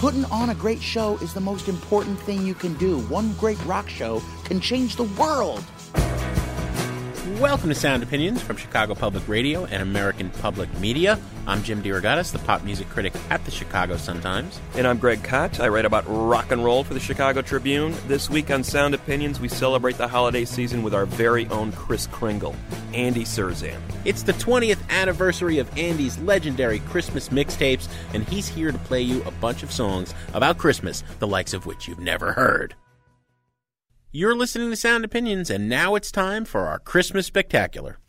Putting on a great show is the most important thing you can do. One great rock show can change the world. Welcome to Sound Opinions from Chicago Public Radio and American Public Media. I'm Jim DeRogatis, the pop music critic at the Chicago Sun-Times. And I'm Greg Kot. I write about rock and roll for the Chicago Tribune. This week on Sound Opinions, we celebrate the holiday season with our very own Kris Kringle, Andy Cirzan. It's the 20th anniversary of Andy's legendary Christmas mixtapes, and he's here to play you a bunch of songs about Christmas, the likes of which you've never heard. You're listening to Sound Opinions, and now it's time for our Christmas Spectacular.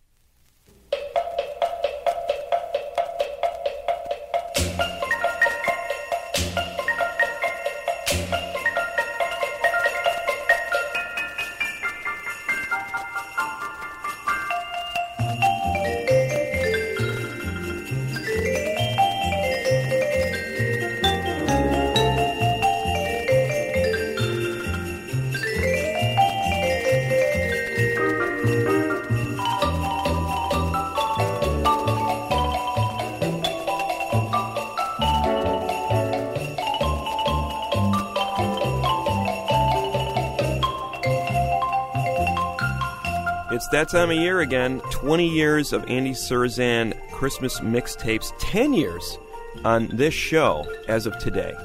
That time of year again. 20 years of Andy Cirzan Christmas mixtapes, 10 years on this show as of today.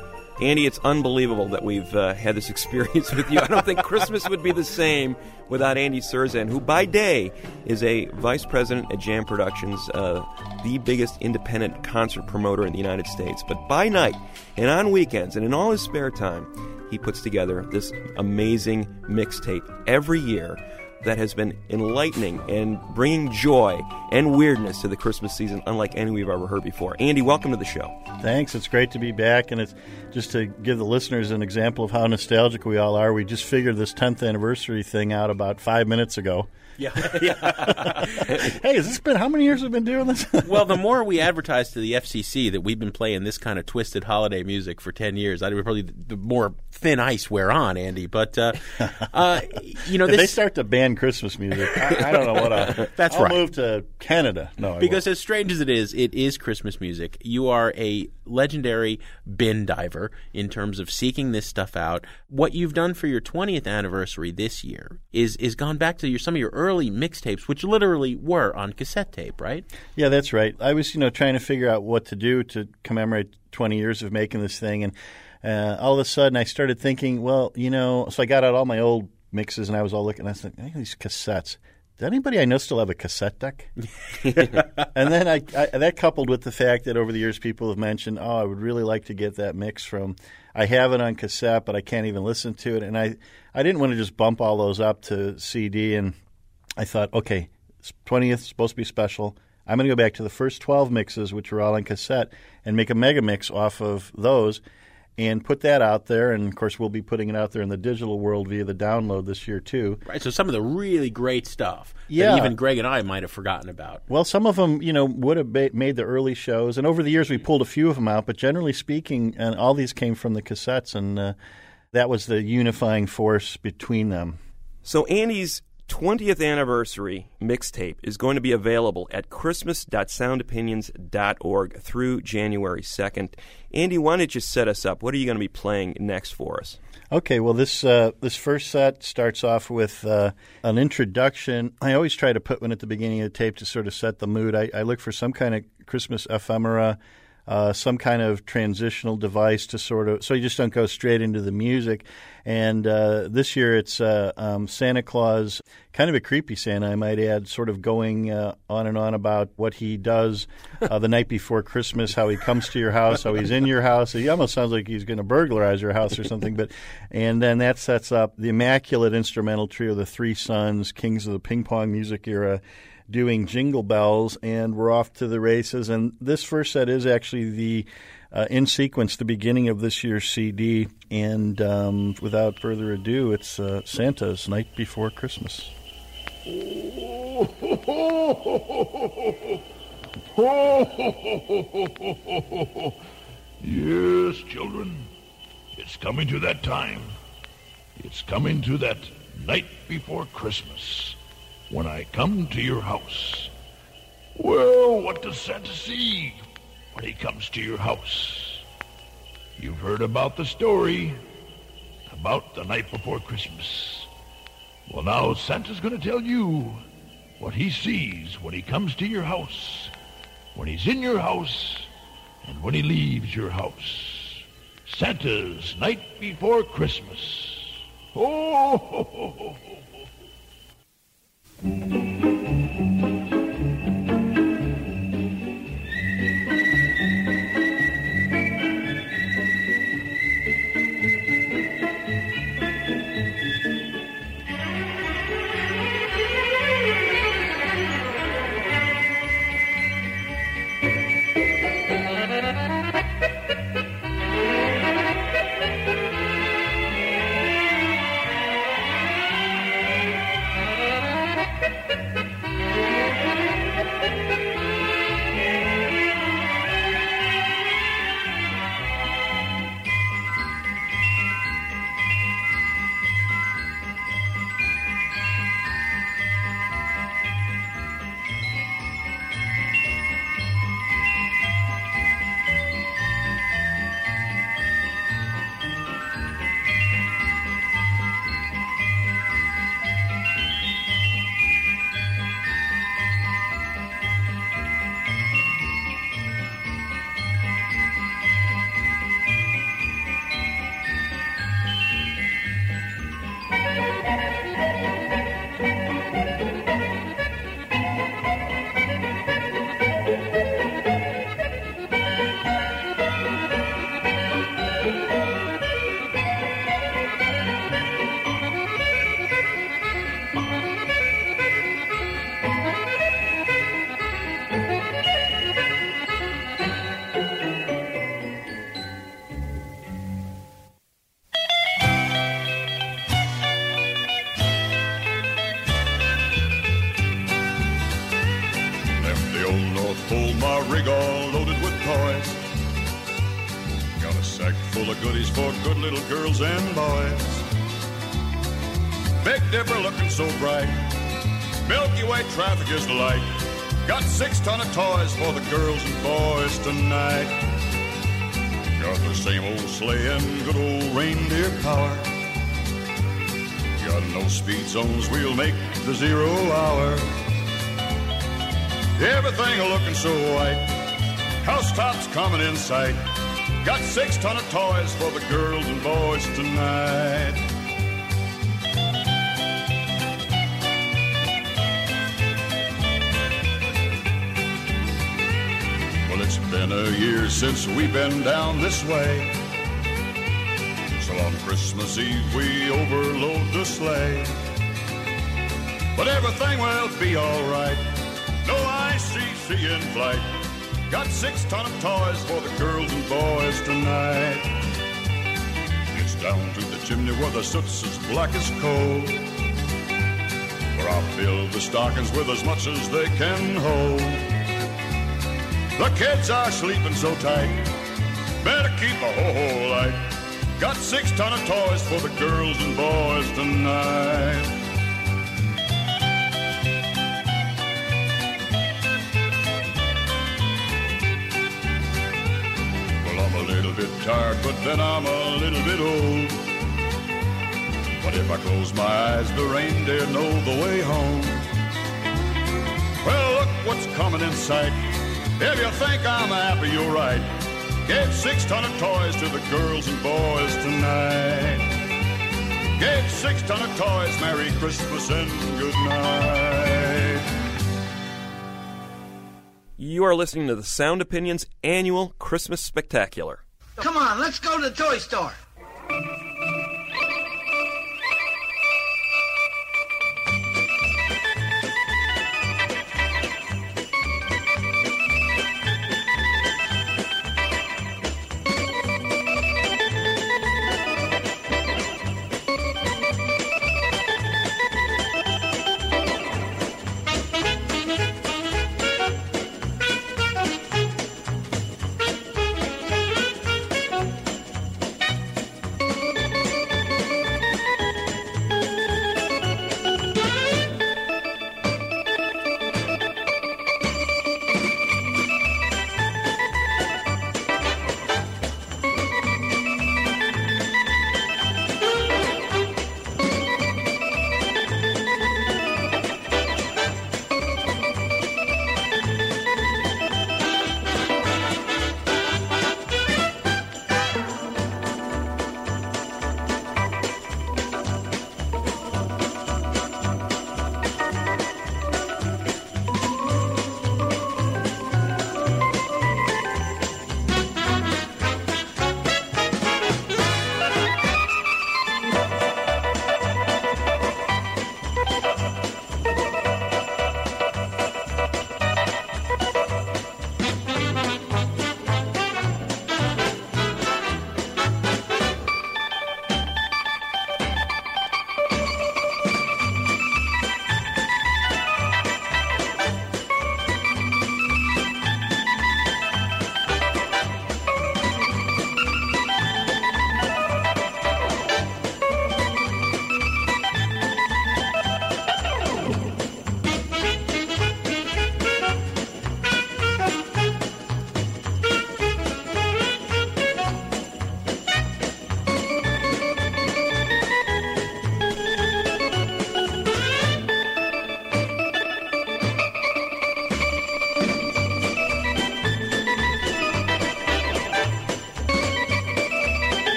Andy, it's unbelievable that we've uh, had this experience with you. I don't think Christmas would be the same without Andy Cirzan, who by day is a vice president at Jam Productions, uh, the biggest independent concert promoter in the United States. But by night and on weekends and in all his spare time, he puts together this amazing mixtape every year that has been enlightening and bringing joy and weirdness to the Christmas season, unlike any we've ever heard before. Andy, welcome to the show. Thanks. It's great to be back. And it's just to give the listeners an example of how nostalgic we all are. We just figured this 10th anniversary thing out about five minutes ago. Yeah. yeah. hey, has this been how many years we've been doing this? well, the more we advertise to the FCC that we've been playing this kind of twisted holiday music for 10 years, I would probably the more thin ice we're on, Andy. But, uh, uh, you know, if this, they start to ban Christmas music, I, I don't know what I'll, That's I'll right. move to Canada. No, I because won't. as strange as it is, it is Christmas music. You are a legendary bin diver in terms of seeking this stuff out. What you've done for your 20th anniversary this year is is gone back to your some of your early mixtapes, which literally were on cassette tape, right? Yeah, that's right. I was, you know, trying to figure out what to do to commemorate 20 years of making this thing, and uh, all of a sudden I started thinking, well, you know, so I got out all my old mixes and I was all looking. I was these cassettes. Does anybody I know still have a cassette deck? and then I, I that coupled with the fact that over the years people have mentioned, oh, I would really like to get that mix from. I have it on cassette, but I can't even listen to it, and I I didn't want to just bump all those up to CD, and I thought, okay, twentieth is supposed to be special. I'm going to go back to the first 12 mixes, which were all on cassette, and make a mega mix off of those and put that out there. And of course, we'll be putting it out there in the digital world via the download this year, too. Right. So some of the really great stuff Yeah. that even Greg and I might have forgotten about. Well, some of them, you know, would have ba- made the early shows, and over the years we pulled a few of them out. But generally speaking, and all these came from the cassettes, and uh, that was the unifying force between them. So Andy's 20th anniversary mixtape is going to be available at christmas.soundopinions.org through January 2nd. Andy, why don't you set us up? What are you going to be playing next for us? Okay, well, this uh, this first set starts off with uh, an introduction. I always try to put one at the beginning of the tape to sort of set the mood. I, I look for some kind of Christmas ephemera uh, some kind of transitional device to sort of so you just don't go straight into the music. And uh, this year it's uh, um, Santa Claus, kind of a creepy Santa, I might add, sort of going uh, on and on about what he does uh, the night before Christmas, how he comes to your house, how he's in your house. He almost sounds like he's going to burglarize your house or something. But and then that sets up the immaculate instrumental trio, the Three Suns, Kings of the Ping Pong Music Era doing Jingle Bells, and we're off to the races. And this first set is actually the uh, in sequence, the beginning of this year's CD. And um, without further ado, it's uh, Santa's Night Before Christmas. yes, children, it's coming to that time. It's coming to that night before Christmas when I come to your house. Well, what does Santa see when he comes to your house? You've heard about the story about the night before Christmas. Well, now Santa's going to tell you what he sees when he comes to your house, when he's in your house, and when he leaves your house. Santa's night before Christmas. Oh, ho, ho, ho, so bright. Milky Way traffic is light. Got six ton of toys for the girls and boys tonight. Got the same old sleigh and good old reindeer power. Got no speed zones, we'll make the zero hour. Everything looking so white. Housetops coming in sight. Got six ton of toys for the girls and boys tonight. Been a year since we've been down this way. So on Christmas Eve we overload the sleigh. But everything will be alright. No ICC in flight. Got six ton of toys for the girls and boys tonight. It's down to the chimney where the soot's as black as coal. Where I'll fill the stockings with as much as they can hold. The kids are sleeping so tight. Better keep a whole light. Got six ton of toys for the girls and boys tonight. Well, I'm a little bit tired, but then I'm a little bit old. But if I close my eyes, the reindeer know the way home. Well, look what's coming in sight. If you think I'm happy, you're right. Gave six ton of toys to the girls and boys tonight. Gave six ton of toys, Merry Christmas and good night. You are listening to the Sound Opinions annual Christmas Spectacular. Come on, let's go to the toy store.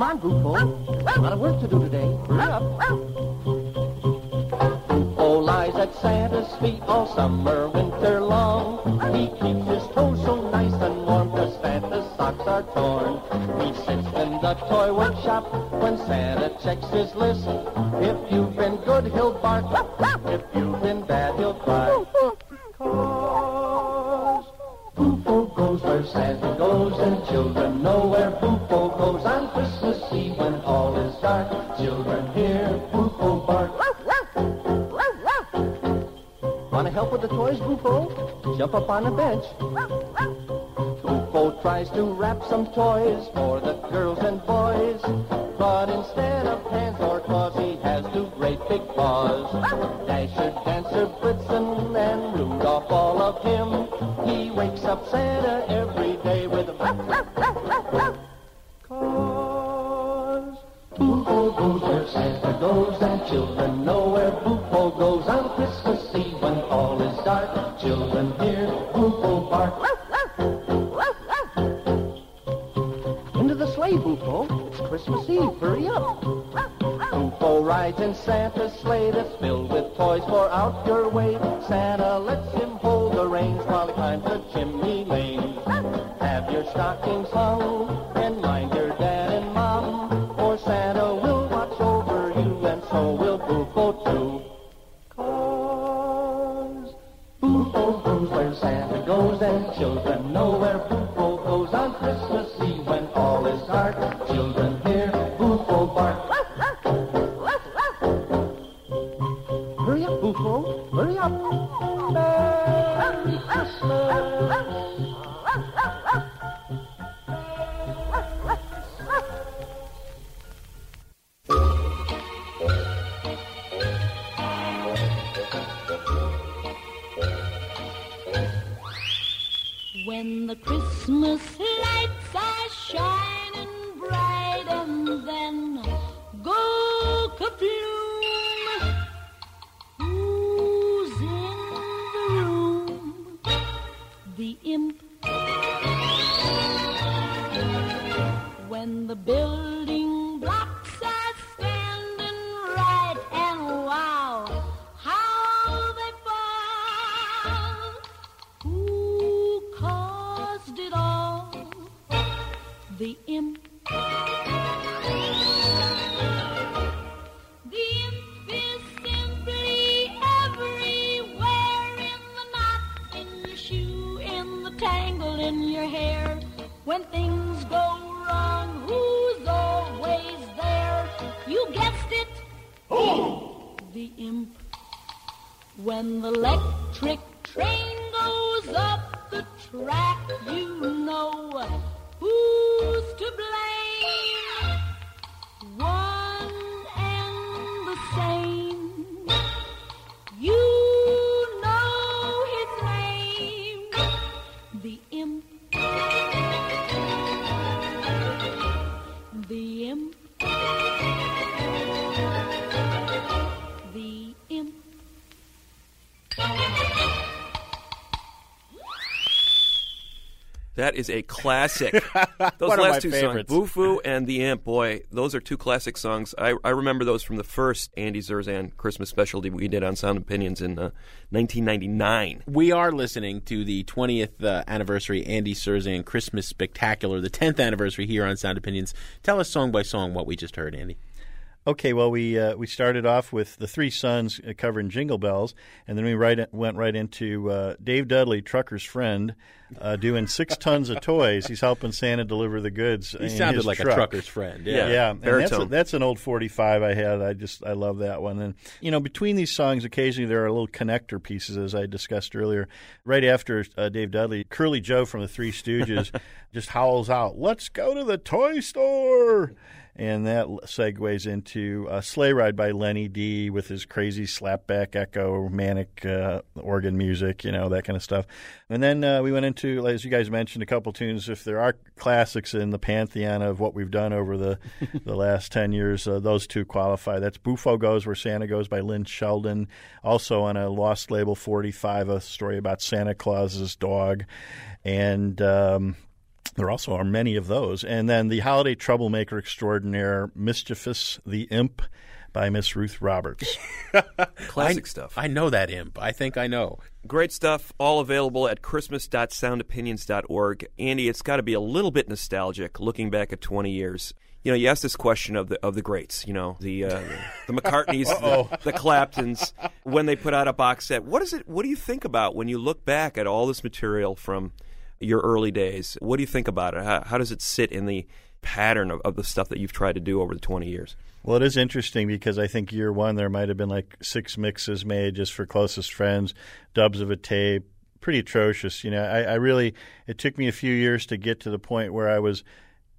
Come on, Goofo. A lot of work to do today. Goofo lies at Santa's feet all summer, winter long. He keeps his toes so nice and warm, cause Santa's socks are torn. He sits in the toy workshop when Santa checks his list. If you've been good, he'll bark. If you've been bad, he'll cry. Goes, and children know where Bufo goes on Christmas Eve when all is dark. Children hear Bufo bark. Want to help with the toys, Bufo? Jump up on the bench. Bufo tries to wrap some toys for the girls and boys, but instead of hands or claws, he has two great big paws. Dasher, Dancer, Blitzen, and Rudolph, all of him. He wakes up Santa every day with a Cause Bufo goes where Santa goes, and children know where Bufo goes on Christmas Eve when all is dark. Children hear Bufo bark. Into the sleigh, Bufo. It's Christmas Eve. Hurry up. Bufo rides in Santa's sleigh that's filled with toys for out your way. Is. Children The imp. That is a classic. Those One of last my two favorites. songs, Bufo and The Imp, boy, those are two classic songs. I, I remember those from the first Andy Cirzan Christmas specialty we did on Sound Opinions in uh, 1999. We are listening to the 20th uh, anniversary Andy Cirzan Christmas Spectacular, the 10th anniversary here on Sound Opinions. Tell us song by song what we just heard, Andy. Okay, well, we uh, we started off with the Three Suns uh, covering Jingle Bells, and then we right, went right into uh, Dave Dudley, trucker's friend, uh, doing six tons of toys. He's helping Santa deliver the goods. He sounded like a trucker's friend. Yeah, Yeah. Yeah, and that's, a, that's an old 45 I had. I just I love that one. And you know, between these songs, occasionally there are little connector pieces, as I discussed earlier. Right after uh, Dave Dudley, Curly Joe from the Three Stooges just howls out, "Let's go to the toy store!" And that segues into uh, Sleigh Ride by Lenny Dee with his crazy slapback echo, manic uh, organ music, you know, that kind of stuff. And then uh, we went into, as you guys mentioned, a couple tunes. If there are classics in the pantheon of what we've done over the, the last 10 years, uh, those two qualify. That's Bufo Goes Where Santa Goes by Lynn Sheldon. Also on a Lost Label 45, a story about Santa Claus's dog. And. Um, there also are many of those. And then the holiday troublemaker extraordinaire, Mischievous the Imp by Miss Ruth Roberts. Classic I, stuff. I know that imp. I think I know. Great stuff, all available at christmas.soundopinions.org. Andy, it's got to be a little bit nostalgic looking back at 20 years. You know, you asked this question of the of the greats. You know, the uh, the McCartneys, the, the Claptons, when they put out a box set. What is it? What do you think about when you look back at all this material from your early days? What do you think about it? How, how does it sit in the pattern of, of the stuff that you've tried to do over the 20 years? Well, it is interesting because I think year one there might have been like six mixes made just for closest friends, dubs of a tape, pretty atrocious. You know, I, I really it took me a few years to get to the point where I was,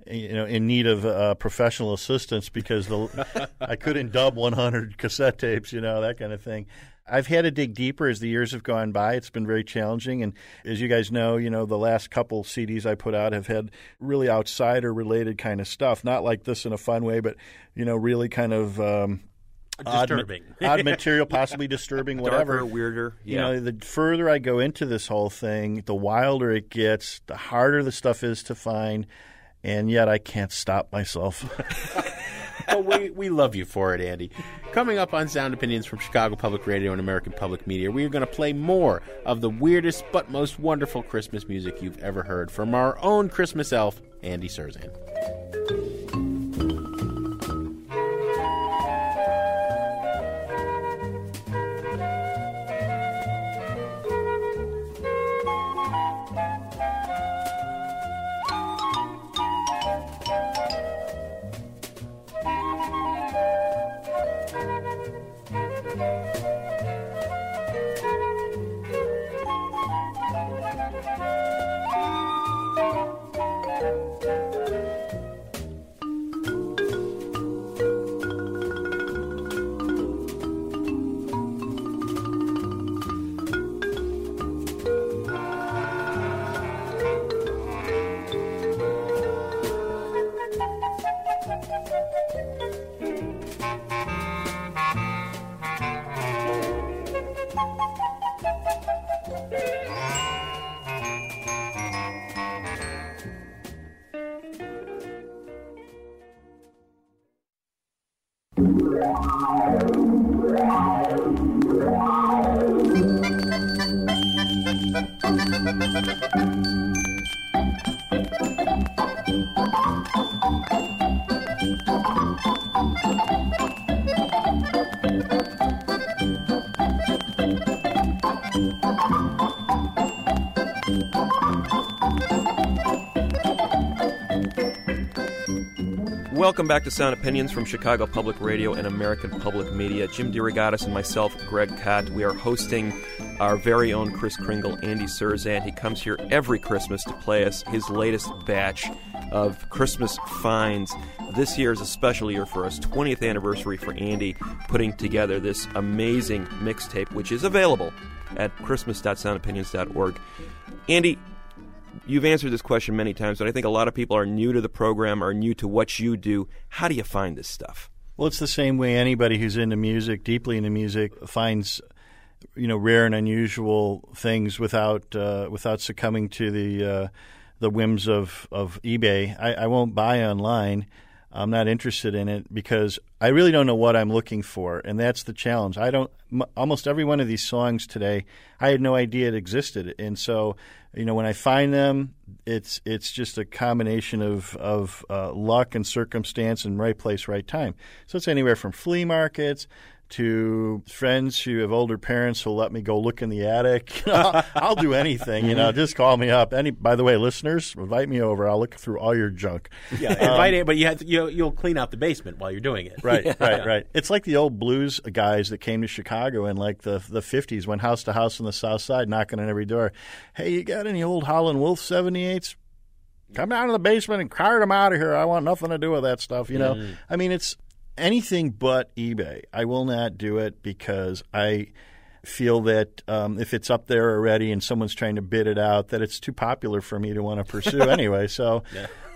you know, in need of uh, professional assistance because the I couldn't dub 100 cassette tapes, you know, that kind of thing. I've had to dig deeper as the years have gone by. It's been very challenging, and as you guys know, you know the last couple CDs I put out have had really outsider related kind of stuff. Not like this in a fun way, but you know, really kind of um, Disturbing. odd, material, possibly disturbing, whatever. Darker, weirder. You know, the further I go into this whole thing, the wilder it gets, the harder the stuff is to find, and yet I can't stop myself. but we, we love you for it, Andy. Coming up on Sound Opinions from Chicago Public Radio and American Public Media, we are going to play more of the weirdest but most wonderful Christmas music you've ever heard from our own Christmas elf, Andy Cirzan. Welcome back to Sound Opinions from Chicago Public Radio and American Public Media. Jim DeRogatis and myself, Greg Kot, we are hosting our very own Kris Kringle, Andy Cirzan. He comes here every Christmas to play us his latest batch of Christmas finds. This year is a special year for us, 20th anniversary for Andy putting together this amazing mixtape, which is available at christmas.soundopinions.org. Andy, you've answered this question many times, but I think a lot of people are new to the program, are new to what you do. How do you find this stuff? Well, it's the same way anybody who's into music, deeply into music, finds you know rare and unusual things without uh, without succumbing to the uh, the whims of of eBay. I, I won't buy online. I'm not interested in it because I really don't know what I'm looking for, and that's the challenge. I don't. M- almost every one of these songs today, I had no idea it existed, and so you know when I find them, it's it's just a combination of of uh, luck and circumstance and right place, right time. So it's anywhere from flea markets to friends who have older parents who'll let me go look in the attic. I'll, I'll do anything, you know. Just call me up. Any, by the way, listeners, invite me over. I'll look through all your junk. Yeah, invite it, but you have to, you'll, you'll clean out the basement while you're doing it. Right, Yeah. right, right. It's like the old blues guys that came to Chicago in like the the fifties, went house to house on the South Side, knocking on every door. Hey, you got any old Howlin' Wolf seventy eights? Come down to the basement and cart them out of here. I want nothing to do with that stuff. You know, Mm. I mean, it's anything but eBay. I will not do it because I feel that um, if it's up there already and someone's trying to bid it out, that it's too popular for me to want to pursue anyway. So,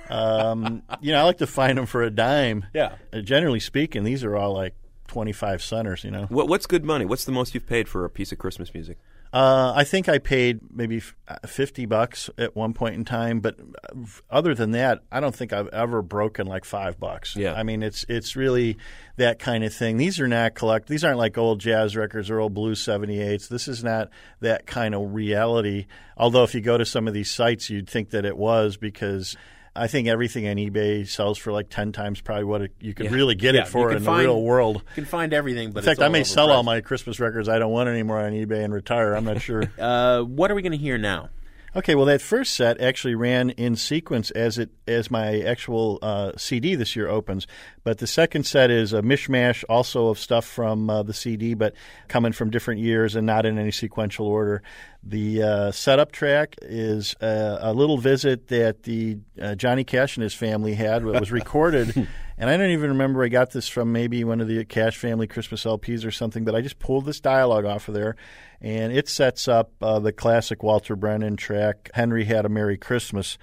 um, you know, I like to find them for a dime. Yeah. Uh, generally speaking, these are all like twenty-five centers. You know. What, what's good money? What's the most you've paid for a piece of Christmas music? Uh, I think I paid maybe uh, fifty bucks at one point in time, but uh, other than that, I don't think I've ever broken like five bucks. Yeah. I mean it's it's really that kind of thing. These are not collect. These aren't like old jazz records or old blues seventy eights. This is not that kind of reality. Although if you go to some of these sites, you'd think that it was because. I think everything on eBay sells for like ten times probably what it, you could Yeah. really get Yeah, it for in can the real world. You can find everything, but in fact, I may sell all my Christmas records I don't want anymore on eBay and retire. I'm not sure. Uh, what are we going to hear now? Okay, well, that first set actually ran in sequence as it as my actual uh, CD this year opens. But the second set is a mishmash, also of stuff from uh, the CD, but coming from different years and not in any sequential order. The uh, setup track is uh, a little visit that the uh, Johnny Cash and his family had. It was recorded, and I don't even remember. I got this from maybe one of the Cash family Christmas LPs or something. But I just pulled this dialogue off of there, and it sets up uh, the classic Walter Brennan track, "Henry Had a Merry Christmas."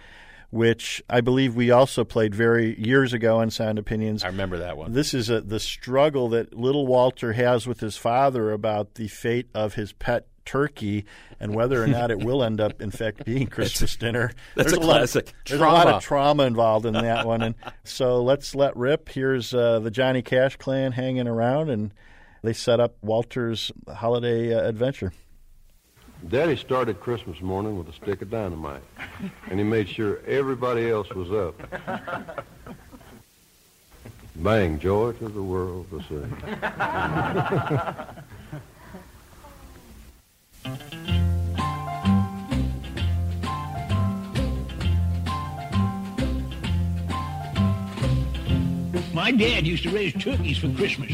Which I believe we also played very years ago on Sound Opinions. I remember that one. This is a, the struggle that little Walter has with his father about the fate of his pet turkey and whether or not it will end up, in fact, being Christmas dinner. that's there's a lot- classic. there's a lot of trauma involved in that one, and so let's let rip. Here's uh, the Johnny Cash clan hanging around, and they set up Walter's holiday uh, adventure. Daddy started Christmas morning with a stick of dynamite, and he made sure everybody else was up. Bang, joy to the world to see. My dad used to raise turkeys for Christmas.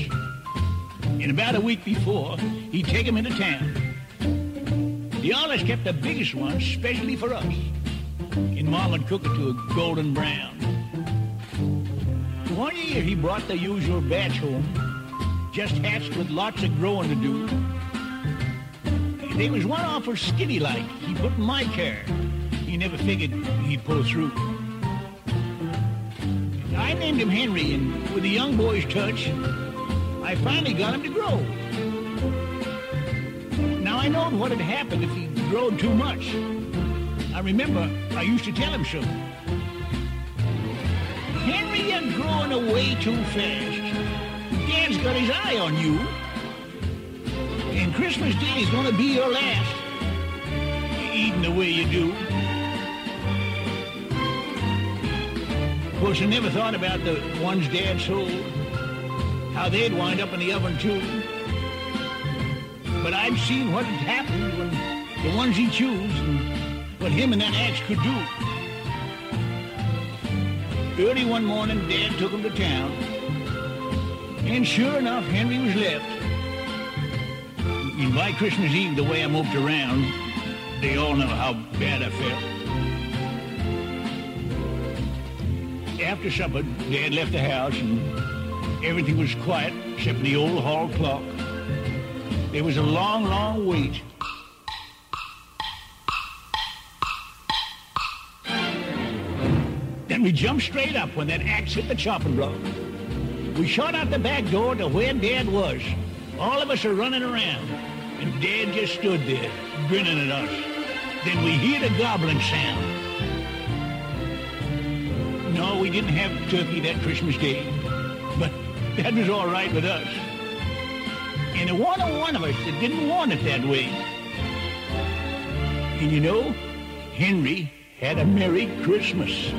And about a week before, he'd take take 'em into town. He always kept the biggest ones specially for us. And Mom would cook it to a golden brown. One year he brought the usual batch home, just hatched with lots of growing to do. They was one awful skinny like he put in my care. He never figured he'd pull through. I named him Henry, and with a young boy's touch, I finally got him to grow. Now I knowed what had happened if he growed too much. I remember I used to tell him so. Henry, you're growing away too fast. Dad's got his eye on you. And Christmas Day is gonna be your last. Eating the way you do. Of course, I never thought about the ones Dad sold. How they'd wind up in the oven, too. But I'd seen what had happened when the ones he chose and what him and that axe could do. Early one morning, Dad took him to town. And sure enough, Henry was left. And by Christmas Eve, the way I moped around, they all know how bad I felt. After supper, Dad left the house and everything was quiet except the old hall clock. There was a long, long wait. Then we jumped straight up when that axe hit the chopping block. We shot out the back door to where Dad was. All of us are running around, and Dad just stood there, grinning at us. Then we hear the gobbling sound. No, we didn't have turkey that Christmas Day, but that was all right with us. And there wasn't one of us that didn't want it that way. And you know, Henry had a Merry Christmas.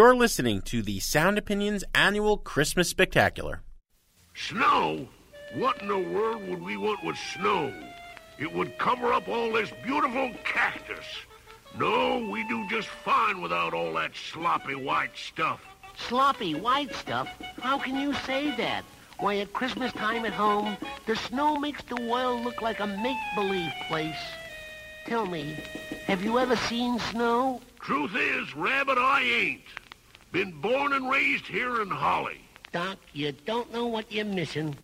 You're listening to the Sound Opinions Annual Christmas Spectacular. Snow? What in the world would we want with snow? It would cover up all this beautiful cactus. No, we do just fine without all that sloppy white stuff. Sloppy white stuff? How can you say that? Why, at Christmas time at home, the snow makes the world look like a make-believe place. Tell me, have you ever seen snow? Truth is, Rabbit, I ain't. Been born and raised here in Holly. Doc, you don't know what you're missing.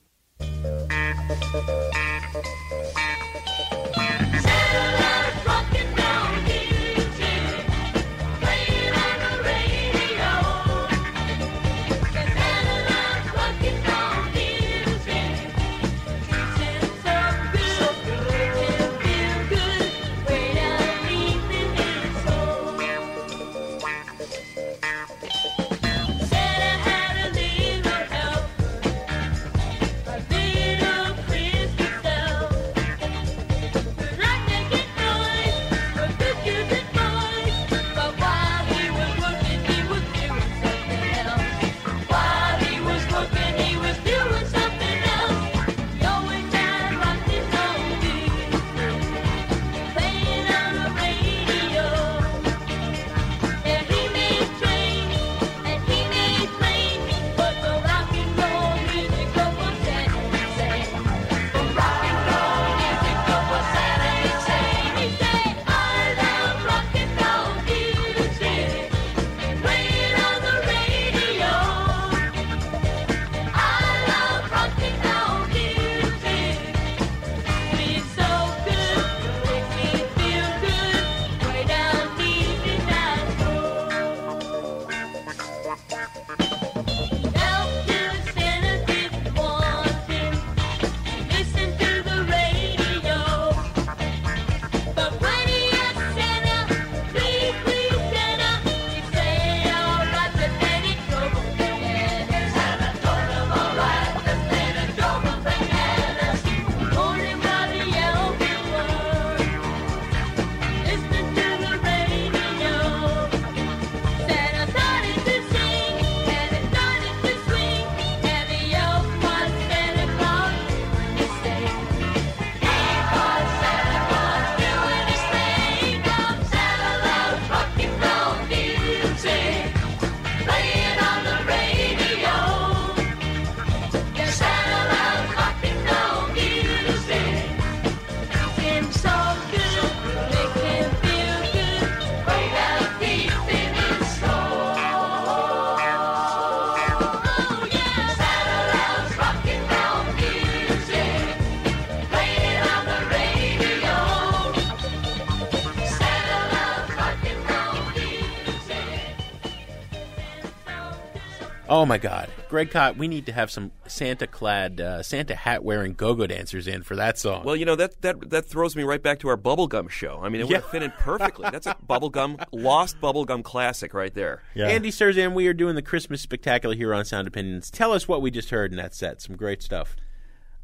My God, Greg Kot, we need to have some Santa-clad, uh, Santa hat-wearing go-go dancers in for that song. Well, you know that that that throws me right back to our bubblegum show. I mean, it would Yeah. have fit in perfectly. That's a bubblegum lost bubblegum classic right there. Andy Cirzan, we are doing the Christmas spectacular here on Sound Opinions. Tell us what we just heard in that set. Some great stuff.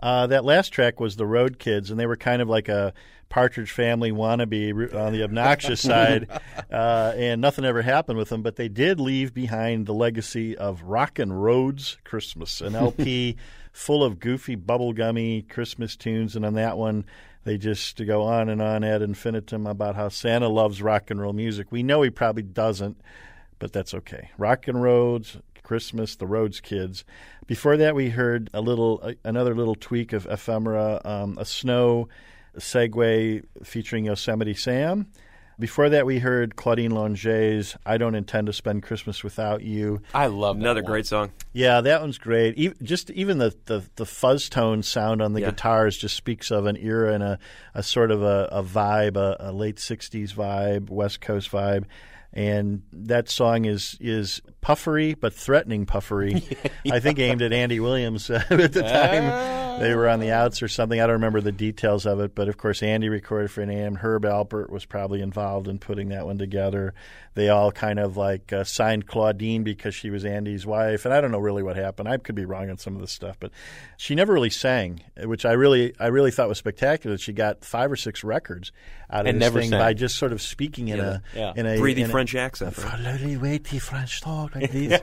Uh, that last track was the Rhodes Kids, and they were kind of like a Partridge Family wannabe on the obnoxious side, uh, and nothing ever happened with them. But they did leave behind the legacy of Rockin' Rhodes Christmas, an LP full of goofy, bubblegummy Christmas tunes, and on that one. They just go on and on ad infinitum about how Santa loves rock and roll music. We know he probably doesn't, but that's okay. Rock and Rhodes, Christmas, the Rhodes Kids. Before that, we heard a little, uh, another little tweak of ephemera, um, a snow segue featuring Yosemite Sam. Before that, we heard Claudine Longet's "I Don't Intend to Spend Christmas Without You." I love Another great song. Yeah, that one's great. Even, just even the, the, the fuzz tone sound on the Yeah. guitars just speaks of an era and a, a sort of a, a vibe, a, a late '60s vibe, West Coast vibe. And that song is is puffery but threatening puffery. I think aimed at Andy Williams at the time. They were on the outs or something. I don't remember the details of it, but of course Andy recorded for A&M. Herb Alpert was probably involved in putting that one together. They all kind of like uh, signed Claudine because she was Andy's wife, and I don't know really what happened. I could be wrong on some of this stuff, but she never really sang, which I really I really thought was spectacular. She got five or six records out of And this never thing sang. by just sort of speaking in Yeah. a Yeah. in a Breathy in French accent, a right? weighty French talk like this.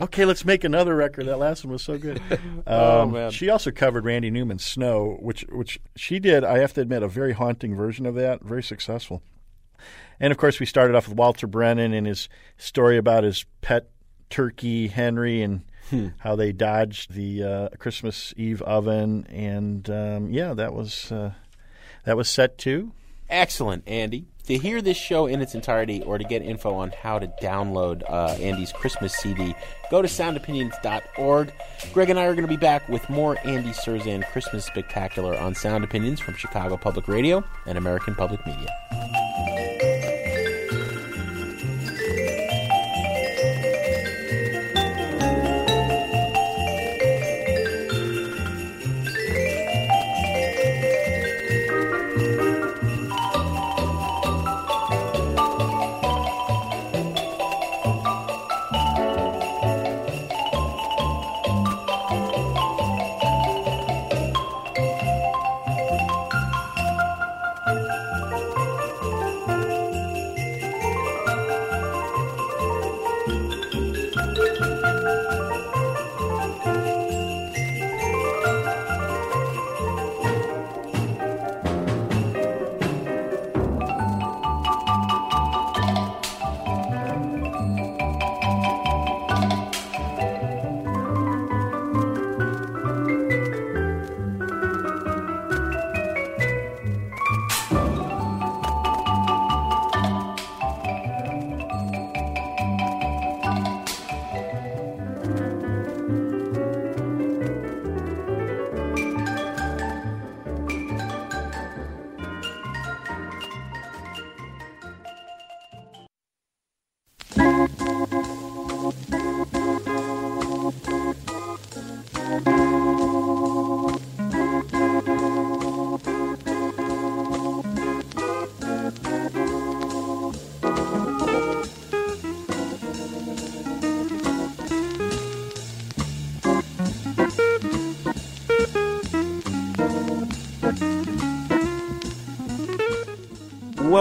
okay, let's make another record. That last one was so good. Oh, Um, man. She also covered Randy Newman's "Snow," which which she did. I have to admit, a very haunting version of that. Very successful. And of course, we started off with Walter Brennan and his story about his pet turkey Henry and Hmm. how they dodged the uh, Christmas Eve oven. And um, yeah, that was uh, that was set two. Excellent, Andy. To hear this show in its entirety or to get info on how to download uh, Andy's Christmas CD, go to soundopinions.org. Greg and I are going to be back with more Andy Cirzan Christmas Spectacular on Sound Opinions from Chicago Public Radio and American Public Media.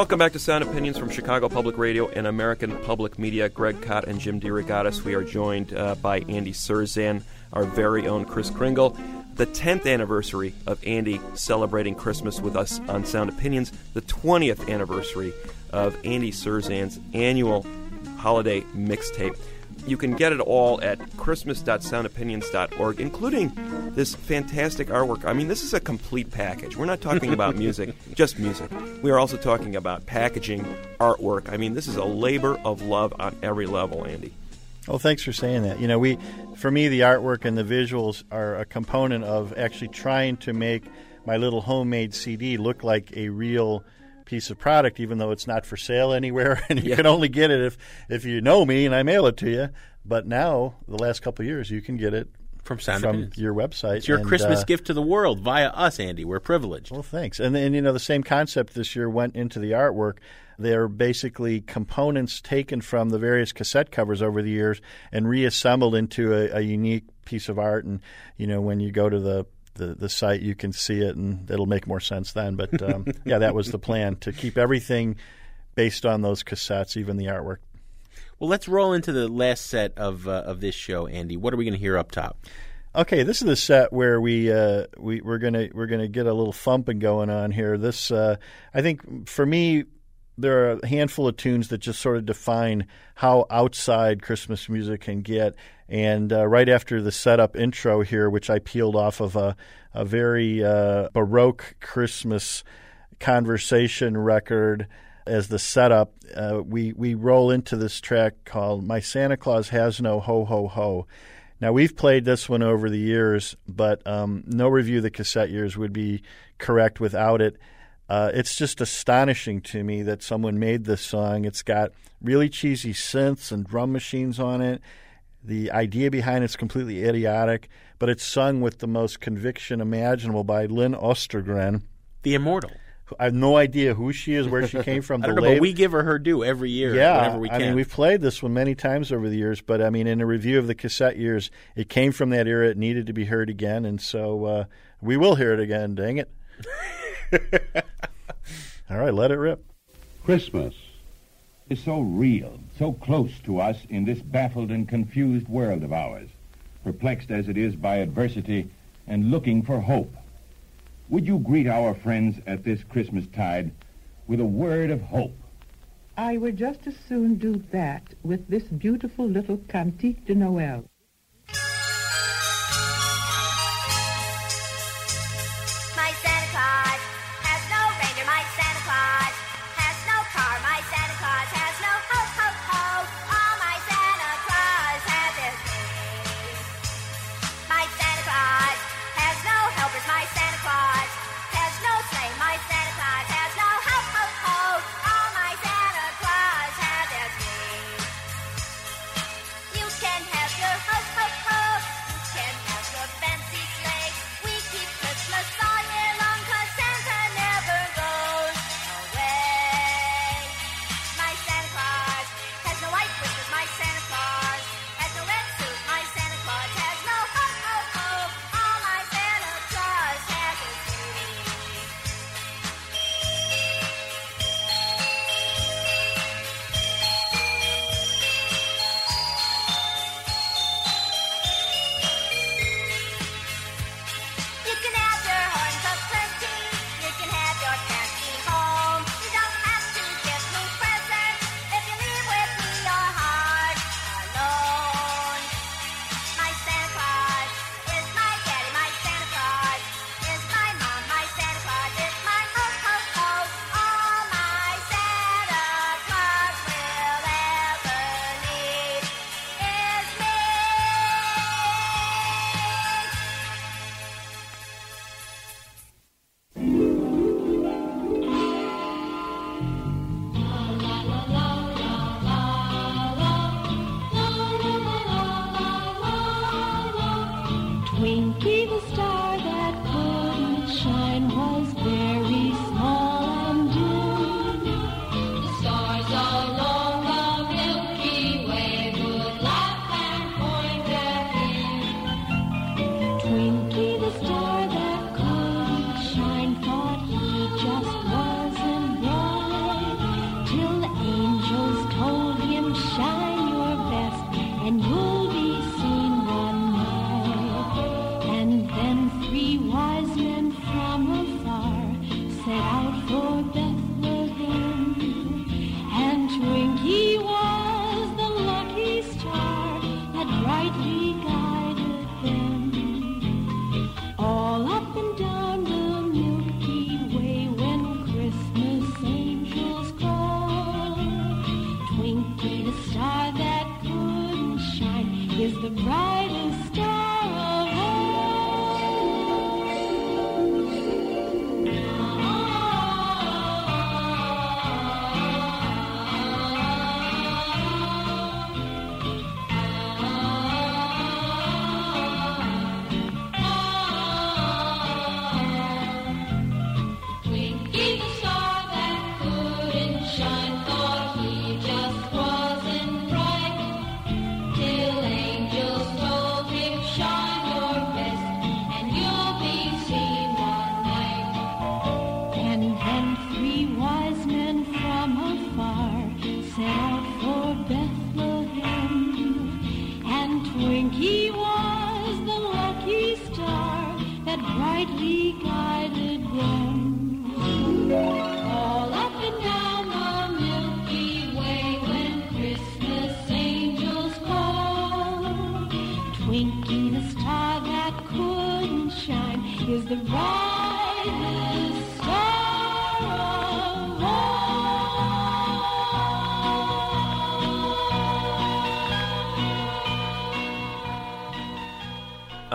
Welcome back to Sound Opinions from Chicago Public Radio and American Public Media. Greg Kot and Jim DeRogatis. We are joined uh, by Andy Cirzan, our very own Kris Kringle. The 10th anniversary of Andy celebrating Christmas with us on Sound Opinions. The 20th anniversary of Andy Cirzan's annual holiday mixtape. You can get it all at christmas.soundopinions.org, including this fantastic artwork. I mean, this is a complete package. We're not talking about music, just music. We are also talking about packaging, artwork. I mean, this is a labor of love on every level, Andy. Well, thanks for saying that. You know, we, for me, the artwork and the visuals are a component of actually trying to make my little homemade CD look like a real piece of product, even though it's not for sale anywhere, and you Yeah. can only get it if if you know me and I mail it to you. But now, the last couple of years, you can get it From from your website. It's your and, Christmas uh, gift to the world via us, Andy. We're privileged. Well, thanks. And and you know the same concept this year went into the artwork. They're basically components taken from the various cassette covers over the years and reassembled into a, a unique piece of art. And you know when you go to the the, the site, you can see it, and it'll make more sense then. But um, yeah, that was the plan to keep everything based on those cassettes, even the artwork. Well, let's roll into the last set of uh, of this show, Andy. What are we going to hear up top? Okay, this is the set where we uh, we we're gonna we're gonna get a little thumping going on here. This uh, I think for me there are a handful of tunes that just sort of define how outside Christmas music can get. And uh, right after the setup intro here, which I peeled off of a a very uh, baroque Christmas conversation record as the setup, uh, we we roll into this track called "My Santa Claus Has No Ho Ho Ho." Now we've played this one over the years, but um, no review of the cassette years would be correct without it. Uh, it's just astonishing to me that someone made this song. It's got really cheesy synths and drum machines on it. The idea behind it's completely idiotic, but it's sung with the most conviction imaginable by Lynn Ostergren. The immortal. I have no idea who she is, where she came from. I don't know, but we give her her due every year. yeah, whenever we I mean, we've played this one many times over the years, but I mean, in a review of the cassette years, it came from that era. It needed to be heard again, and so uh, we will hear it again. Dang it! All right, let it rip. Christmas is so real, so close to us in this baffled and confused world of ours, perplexed as it is by adversity and looking for hope. Would you greet our friends at this Christmas tide with a word of hope? I would just as soon do that with this beautiful little Cantique de Noël.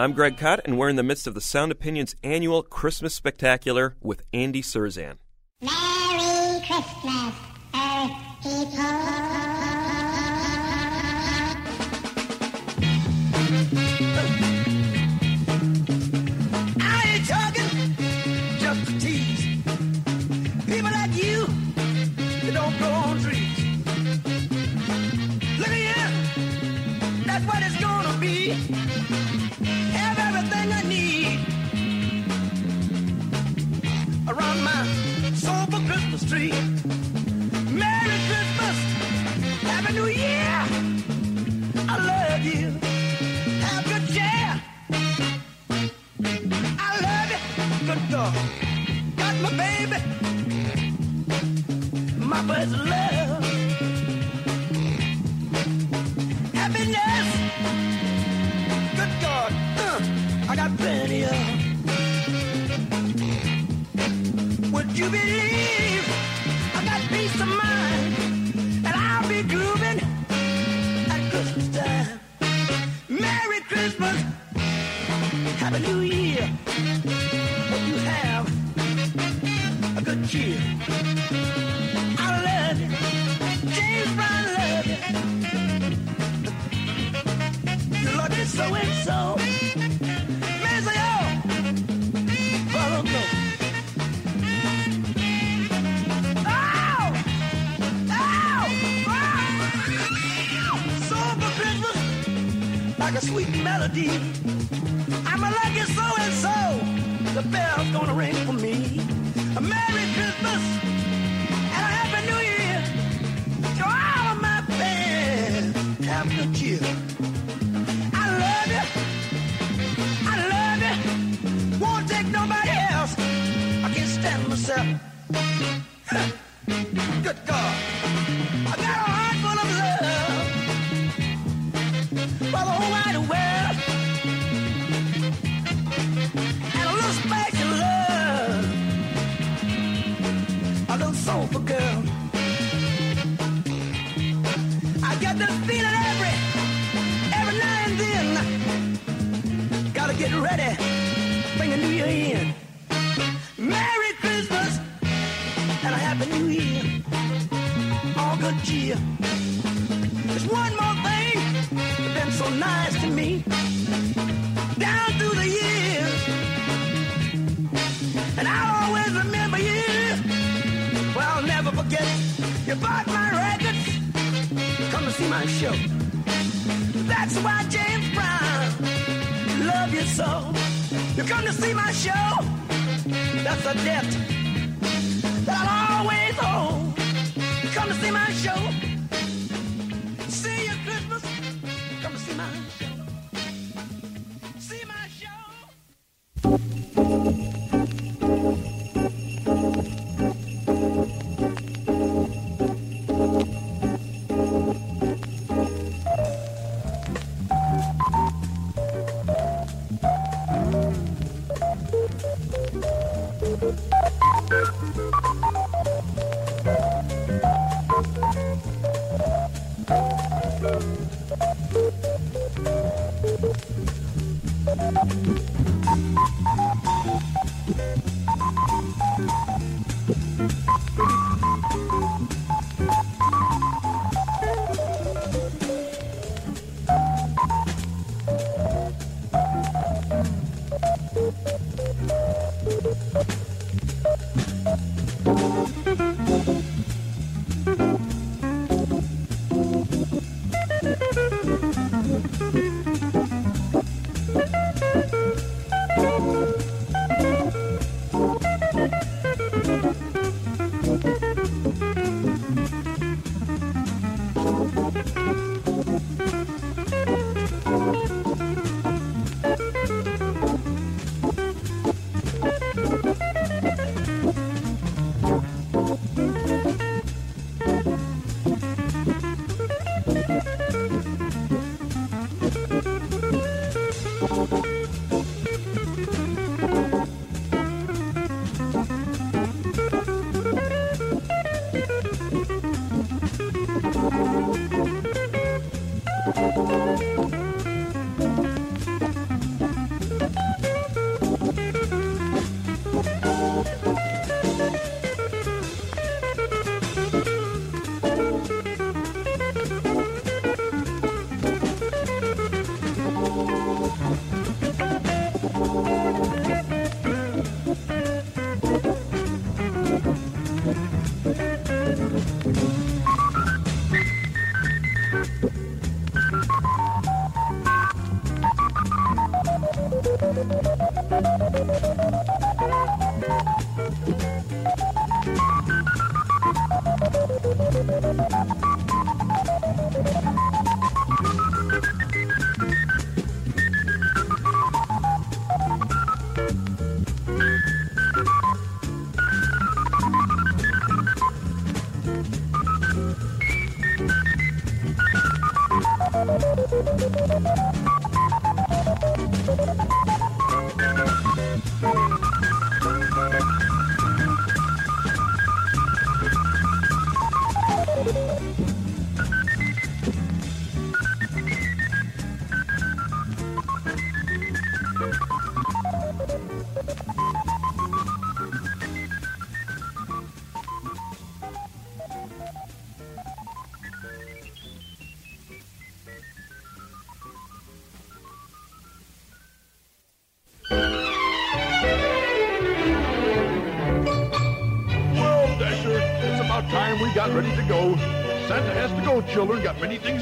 I'm Greg Kot, and we're in the midst of the Sound Opinions annual Christmas Spectacular with Andy Cirzan. Merry Christmas, Earth people. Best love. Happiness, good God, uh, I got plenty of. Would you believe I got peace of mind and I'll be at Christmas time? Merry Christmas, Happy New Year. Sweet melody. I'm a lucky so and so. The bell's gonna ring for me. A Merry Christmas and a Happy New Year to all of my fans. Have good cheer. I love you. I love you. Won't take nobody else. I can't stand myself. Good God. Ready, bring a new year in. Merry Christmas and a Happy New Year. All good cheer. There's one more thing that's been so nice to me. Down through the years. And I'll always remember you. Well, I'll never forget. You bought my records. Come to see my show. That's why James Brown love you so. You come to see my show. That's a debt that I'll always owe. You come to see my show.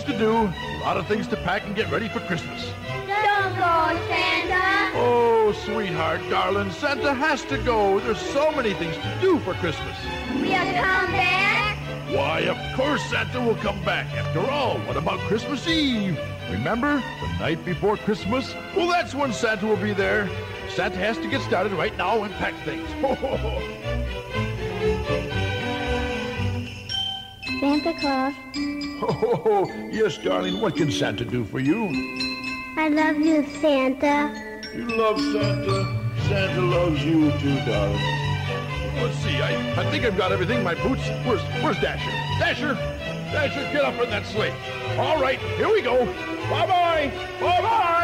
To do. A lot of things to pack and get ready for Christmas. Don't go, Santa. Oh, sweetheart, darling, Santa has to go. There's so many things to do for Christmas. We'll come back. Why, of course Santa will come back. After all, what about Christmas Eve? Remember, the night before Christmas? Well, that's when Santa will be there. Santa has to get started right now and pack things. Santa Claus, Oh, yes, darling, what can Santa do for you? I love you, Santa. You love Santa. Santa loves you too, darling. Let's see, I, I think I've got everything. My boots. Where's where's Dasher? Dasher! Dasher, get up in that sleigh. All right, here we go. Bye-bye. Bye-bye.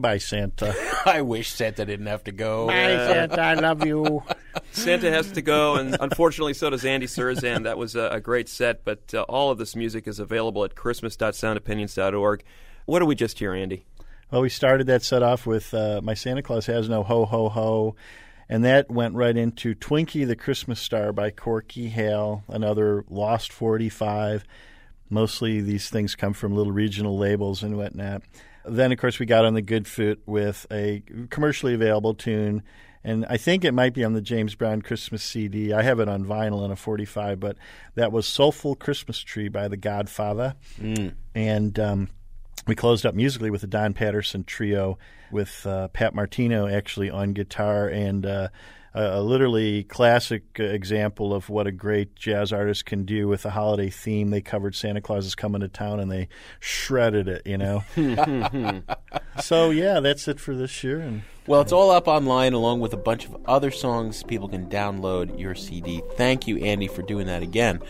Goodbye, Santa. I wish Santa didn't have to go. Bye, Santa. I love you. Santa has to go, and unfortunately, so does Andy Cirzan. That was a, a great set, but uh, all of this music is available at christmas.soundopinions.org. What did we just hear, Andy? Well, we started that set off with uh, My Santa Claus Has No Ho Ho Ho, and that went right into Twinkie the Christmas Star by Corky Hale, another Lost 45. Mostly these things come from little regional labels and whatnot. Then, of course, we got on the good foot with a commercially available tune, and I think it might be on the James Brown Christmas CD. I have it on vinyl in a 45, but that was Soulful Christmas Tree by The Godfather. And um, we closed up musically with the Don Patterson Trio with uh, Pat Martino actually on guitar and uh, a literally classic uh, example of what a great jazz artist can do with a holiday theme. They covered Santa Claus is coming to town and they shredded it, you know. so yeah, that's it for this year. And Well, it's all up online along with a bunch of other songs. People can download your CD. Thank you, Andy, for doing that again.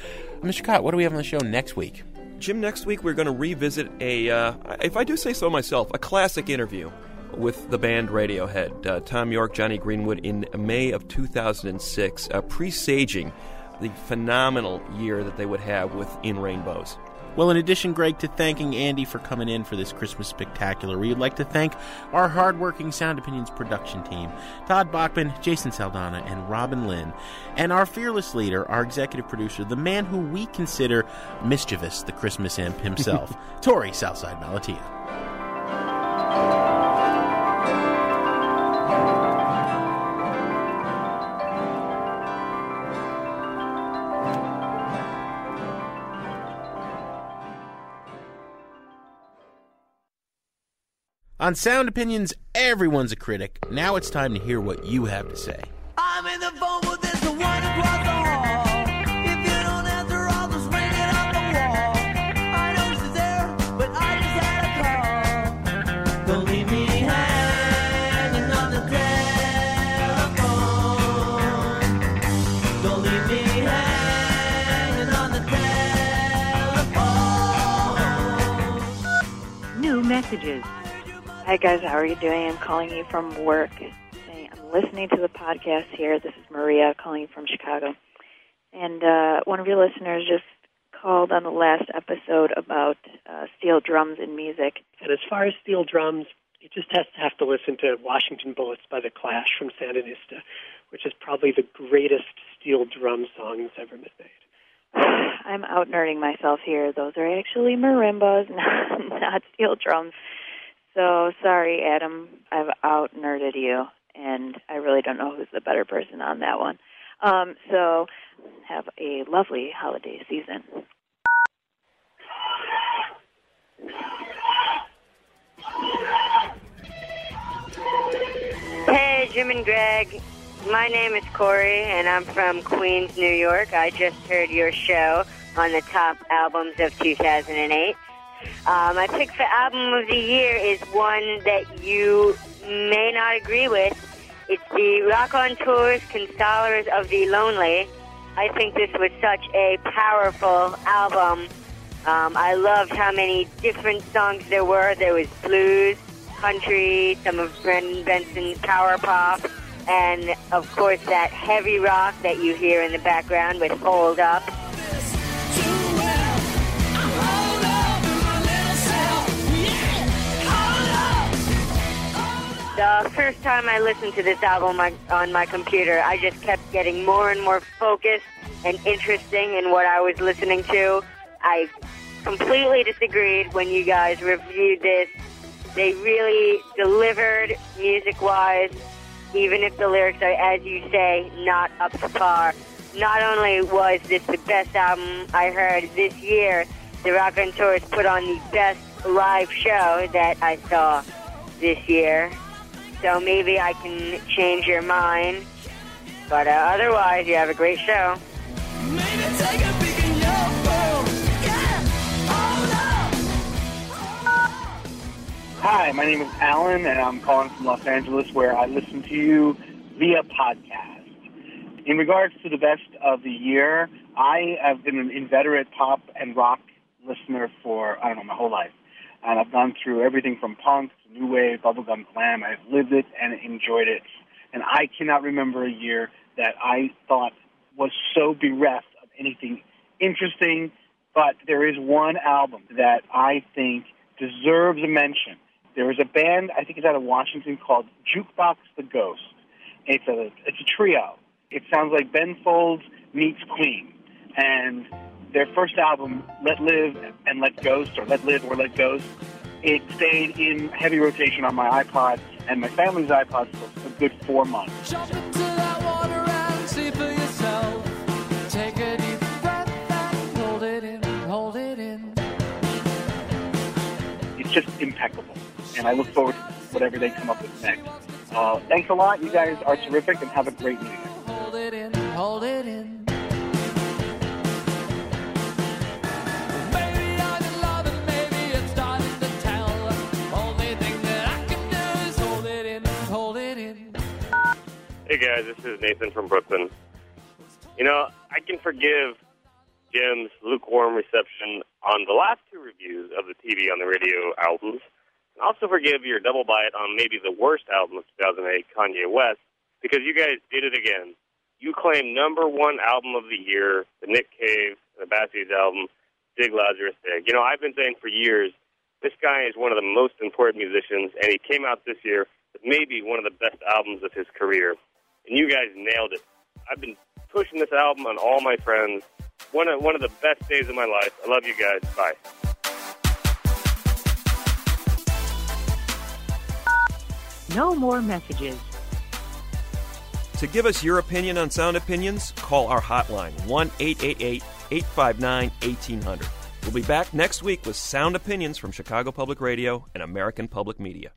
Mr. Kot, what do we have on the show next week? Jim, next week we're going to revisit a, uh, if I do say so myself, a classic interview with the band Radiohead. Uh, Thom Yorke, Jonny Greenwood in May of 2006, uh, presaging the phenomenal year that they would have with In Rainbows. Well, in addition, Greg, to thanking Andy for coming in for this Christmas spectacular, we'd like to thank our hardworking Sound Opinions production team Todd Bachman, Jason Saldanha, and Robin Lynn, and our fearless leader, our executive producer, the man who we consider mischievous, the Christmas imp himself, Torey Southside Malatia. On Sound Opinions, everyone's a critic. Now it's time to hear what you have to say. I'm in the phone with this one across the hall. If you don't answer, I'll just ring it off the wall. I know she's there, but I just had a call. Don't leave me hanging on the telephone. Don't leave me hanging on the telephone. New messages. Hi guys, how are you doing? I'm calling you from work. I'm listening to the podcast here. This is Maria calling you from Chicago. And uh, one of your listeners just called on the last episode about uh, steel drums in music. And as far as steel drums, you just has to have to listen to Washington Bullets by The Clash from Sandinista, which is probably the greatest steel drum song that's ever been made. I'm out nerding myself here. Those are actually marimbas, not, not steel drums. So sorry, Adam. I've out nerded you, and I really don't know who's the better person on that one. Um, so have a lovely holiday season. Hey, Jim and Greg. My name is Corey, and I'm from Queens, New York. I just heard your show on the top albums of 2008. My pick for album of the year is one that you may not agree with. It's the Raconteurs Consolers of the Lonely. I think this was such a powerful album. Um, I loved how many different songs there were. There was blues, country, some of Brendan Benson's power pop, and of course that heavy rock that you hear in the background with Hold Up. The first time I listened to this album on, on my computer, I just kept getting more and more focused and interesting in what I was listening to. I completely disagreed when you guys reviewed this. They really delivered music wise, even if the lyrics are, as you say, not up to par. Not only was this the best album I heard this year, the Raconteurs put on the best live show that I saw this year. So maybe I can change your mind. But uh, otherwise, you have a great show. Hi, my name is Alan, and I'm calling from Los Angeles, where I listen to you via podcast. In regards to the best of the year, I have been an inveterate pop and rock listener for, I don't know, my whole life. And I've gone through everything from punk to new wave, bubblegum glam. I've lived it and enjoyed it. And I cannot remember a year that I thought was so bereft of anything interesting. But there is one album that I think deserves a mention. There is a band, I think it's out of Washington, called Jukebox the Ghost. It's a it's a trio. It sounds like Ben Folds meets Queen, and their first album, Let Live and Let Ghost, or Let Live or Let Ghost, it stayed in heavy rotation on my iPod and my family's iPod for a good four months. It's just impeccable, and I look forward to whatever they come up with next. Uh, thanks a lot. You guys are terrific, and have a great New Year. Hold it in, hold it in. Hey guys, this is Nathan from Brooklyn. You know, I can forgive Jim's lukewarm reception on the last two reviews of the TV on the radio albums. And also forgive your double bite on maybe the worst album of 2008, Kanye West, because you guys did it again. You claim number one album of the year, the Nick Cave the Bad Seeds album, Dig Lazarus Dig. You know, I've been saying for years, this guy is one of the most important musicians, and he came out this year with maybe one of the best albums of his career. And you guys nailed it. I've been pushing this album on all my friends. One of, one of the best days of my life. I love you guys. Bye. No more messages. To give us your opinion on Sound Opinions, call our hotline 1 888 859 1800. We'll be back next week with Sound Opinions from Chicago Public Radio and American Public Media.